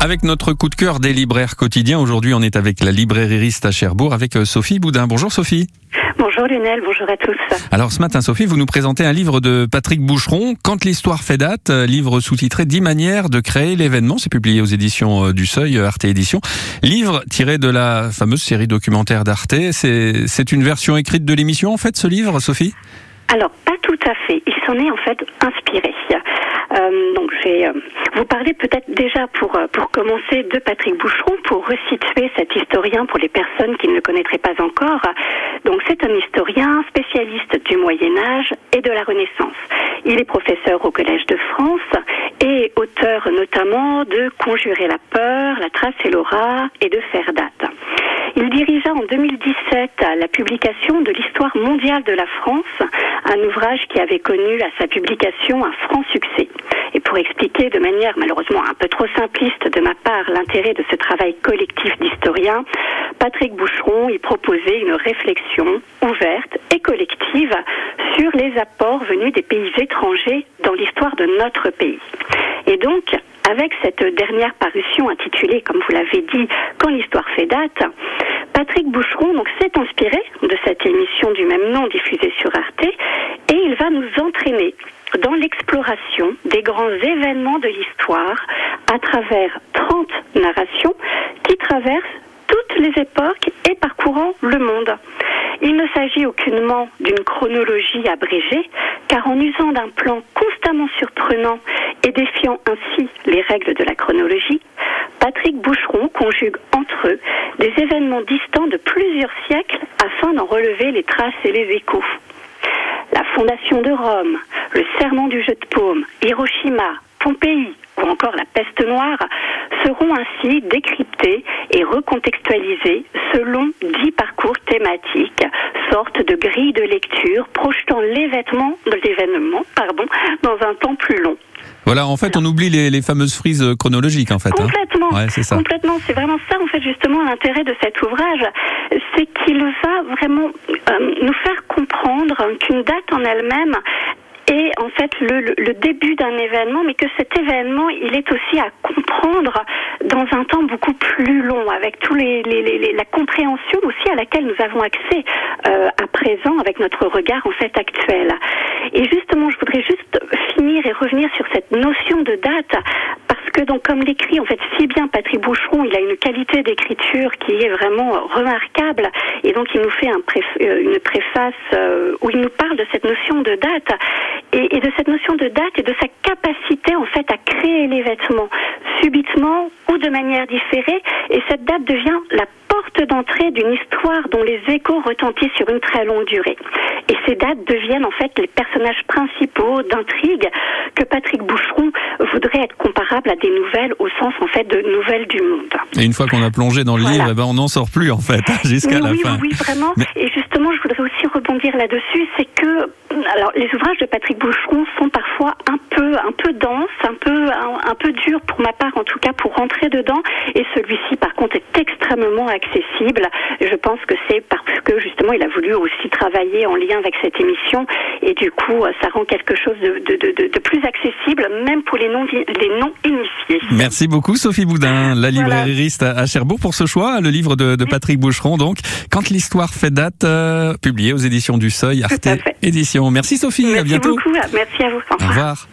Avec notre coup de cœur des libraires quotidiens, aujourd'hui on est avec la librairiste à Cherbourg avec euh, Sophie Boudin. Bonjour Sophie. Bonjour Lionel, bonjour à tous. Alors ce matin Sophie, vous nous présentez un livre de Patrick Boucheron, Quand l'histoire fait date, euh, livre sous-titré 10 manières de créer l'événement, c'est publié aux éditions euh, du Seuil, Arte Édition. Livre tiré de la fameuse série documentaire d'Arte, c'est une version écrite de l'émission en fait ce livre Sophie? Alors pas tout à fait, il s'en est en fait inspiré. Euh, donc je vais euh, vous parler peut-être déjà pour, euh, pour commencer de Patrick Boucheron pour resituer cet historien pour les personnes qui ne le connaîtraient pas encore. Donc c'est un historien spécialiste du Moyen Âge et de la Renaissance. Il est professeur au Collège de France et auteur notamment de Conjurer la peur, La trace et l'aura et de Faire date. Il dirigea en 2017 la publication de l'histoire mondiale de la France, un ouvrage qui avait connu à sa publication un franc succès. Et pour expliquer de manière malheureusement un peu trop simpliste de ma part l'intérêt de ce travail collectif d'historiens, Patrick Boucheron y proposait une réflexion ouverte et collective sur les apports venus des pays étrangers dans l'histoire de notre pays. Et donc, avec cette dernière parution intitulée, comme vous l'avez dit, Quand l'histoire fait date, Patrick Boucheron donc s'est inspiré de cette émission du même nom diffusée sur Arte et il va nous entraîner dans l'exploration des grands événements de l'histoire à travers 30 narrations qui traversent toutes les époques et parcourant le monde. Il ne s'agit aucunement d'une chronologie abrégée, car en usant d'un plan constamment surprenant et défiant ainsi les règles de la chronologie, Patrick Boucheron conjugue entre eux des événements distants de plusieurs siècles afin d'en relever les traces et les échos. La fondation de Rome, le serment du jeu de paume, Hiroshima, Pompéi ou encore la peste noire seront ainsi décryptés et recontextualisés selon dix parcours thématiques, sorte de grille de lecture projetant l'événement, dans un temps plus long. Voilà, en fait, on oublie les, fameuses frises chronologiques, en fait. Hein. Complètement. c'est ça. Complètement. C'est vraiment ça, en fait, justement, l'intérêt de cet ouvrage, c'est qu'il va vraiment euh, nous faire comprendre qu'une date en elle-même est en fait le, le début d'un événement, mais que cet événement, il est aussi à comprendre dans un temps beaucoup plus long, avec tous les, les, les la compréhension aussi à laquelle nous avons accès euh, à présent avec notre regard en fait actuel. Et justement, je voudrais juste finir et revenir sur cette notion de date donc comme l'écrit en fait si bien Patrick Boucheron, il a une qualité d'écriture qui est vraiment remarquable. Et donc il nous fait euh, une préface euh, où il nous parle de cette notion de date. Et, et, de cette notion de date et de sa capacité en fait à créer les vêtements subitement ou de manière différée. Et cette date devient la porte d'entrée d'une histoire dont les échos retentissent sur une très longue durée. Et ces dates deviennent en fait les personnages principaux d'intrigue que Patrick Boucheron voudrait être comparable à des nouvelles au sens en fait de nouvelles du monde. Et une fois qu'on a plongé dans le livre, eh ben on n'en sort plus en fait jusqu'à la fin. Oui, vraiment. Et justement, je voudrais aussi rebondir là-dessus, c'est que alors les ouvrages de Patrick Boucheron sont parfois un peu un peu denses, un peu durs pour ma part en tout cas pour rentrer dedans. Et celui-ci par contre est extrêmement accessible. Je pense que c'est parce que justement il a voulu aussi travailler en lien avec cette émission et du coup ça rend quelque chose de, de, de, plus accessible même pour les non les non initiés. Merci beaucoup Sophie Boudin, la librairiste à Cherbourg pour ce choix, le livre de, Patrick Boucheron donc quand l'histoire fait date, euh, publié aux éditions du Seuil, Arte Édition. Merci Sophie, à bientôt. Merci beaucoup, merci à vous. Au revoir.